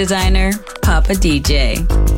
Designer, Papa DJ.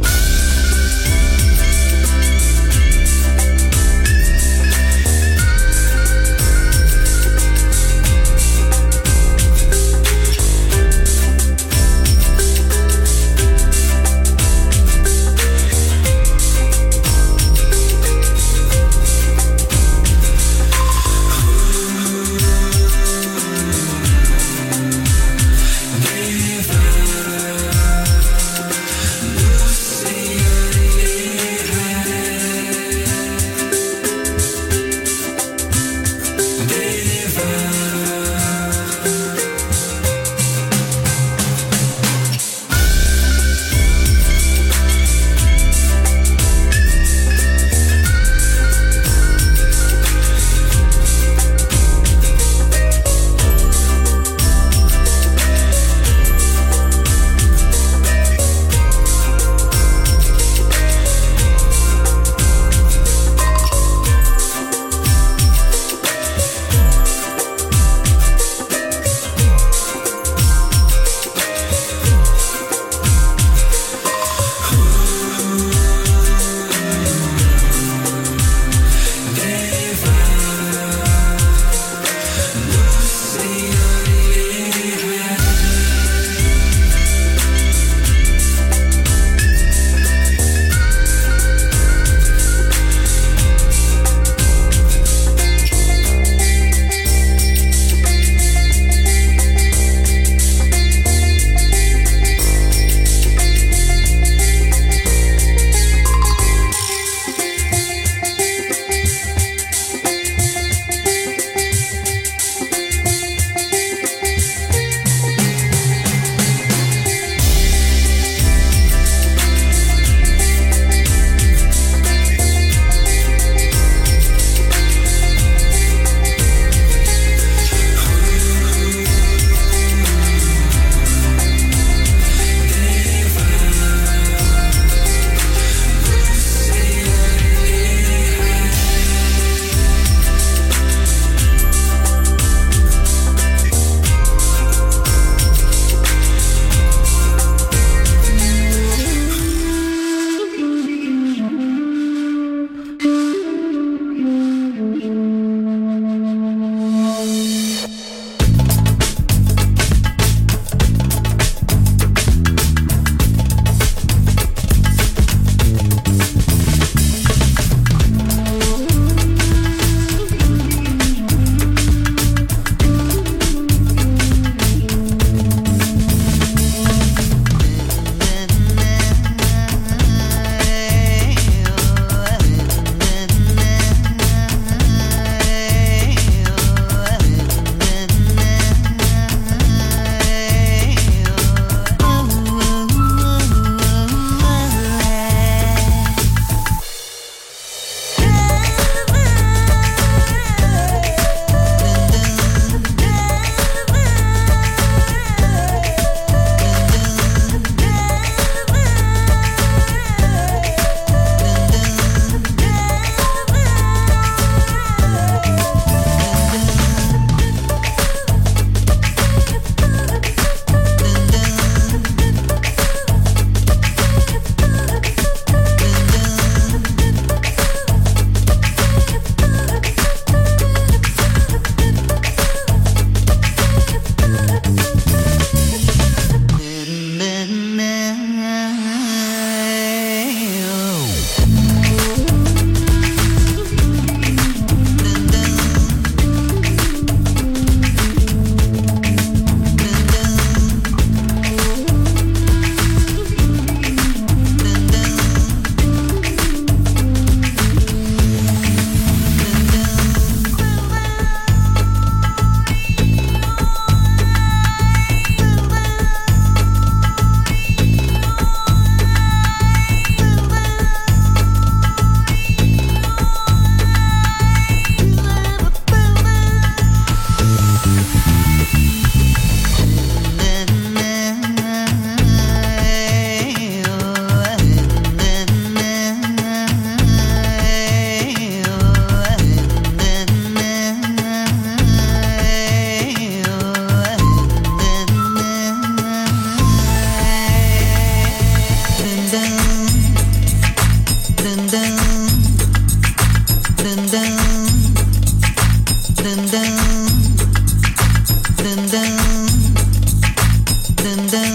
dun dun.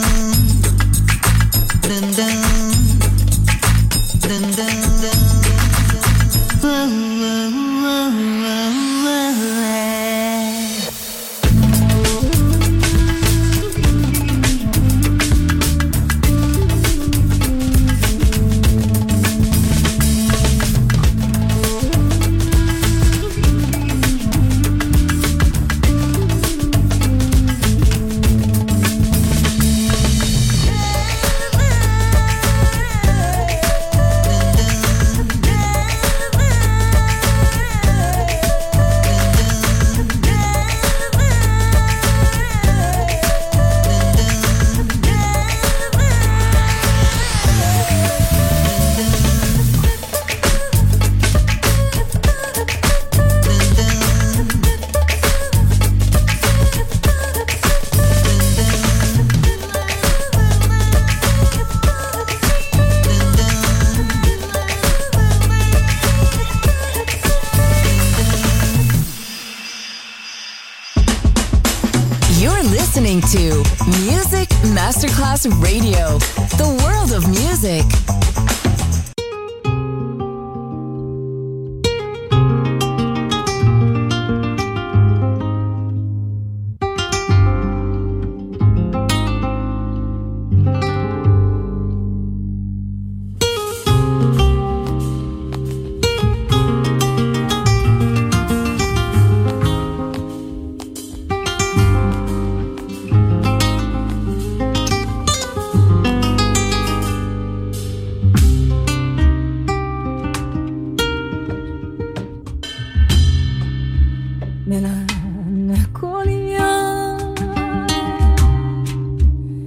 me melancolía.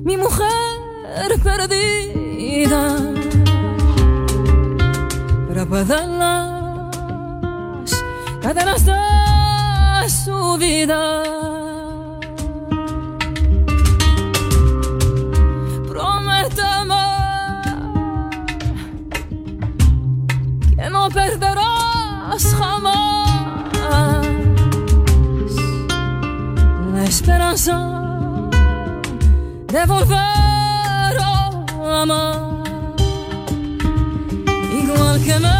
Mi mujer perdida, apagar las cadenas de su vida. speranza de volver a amar, igual que me.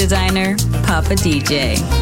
Designer, Papa DJ.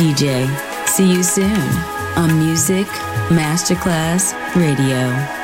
DJ. See you soon on Music Masterclass Radio.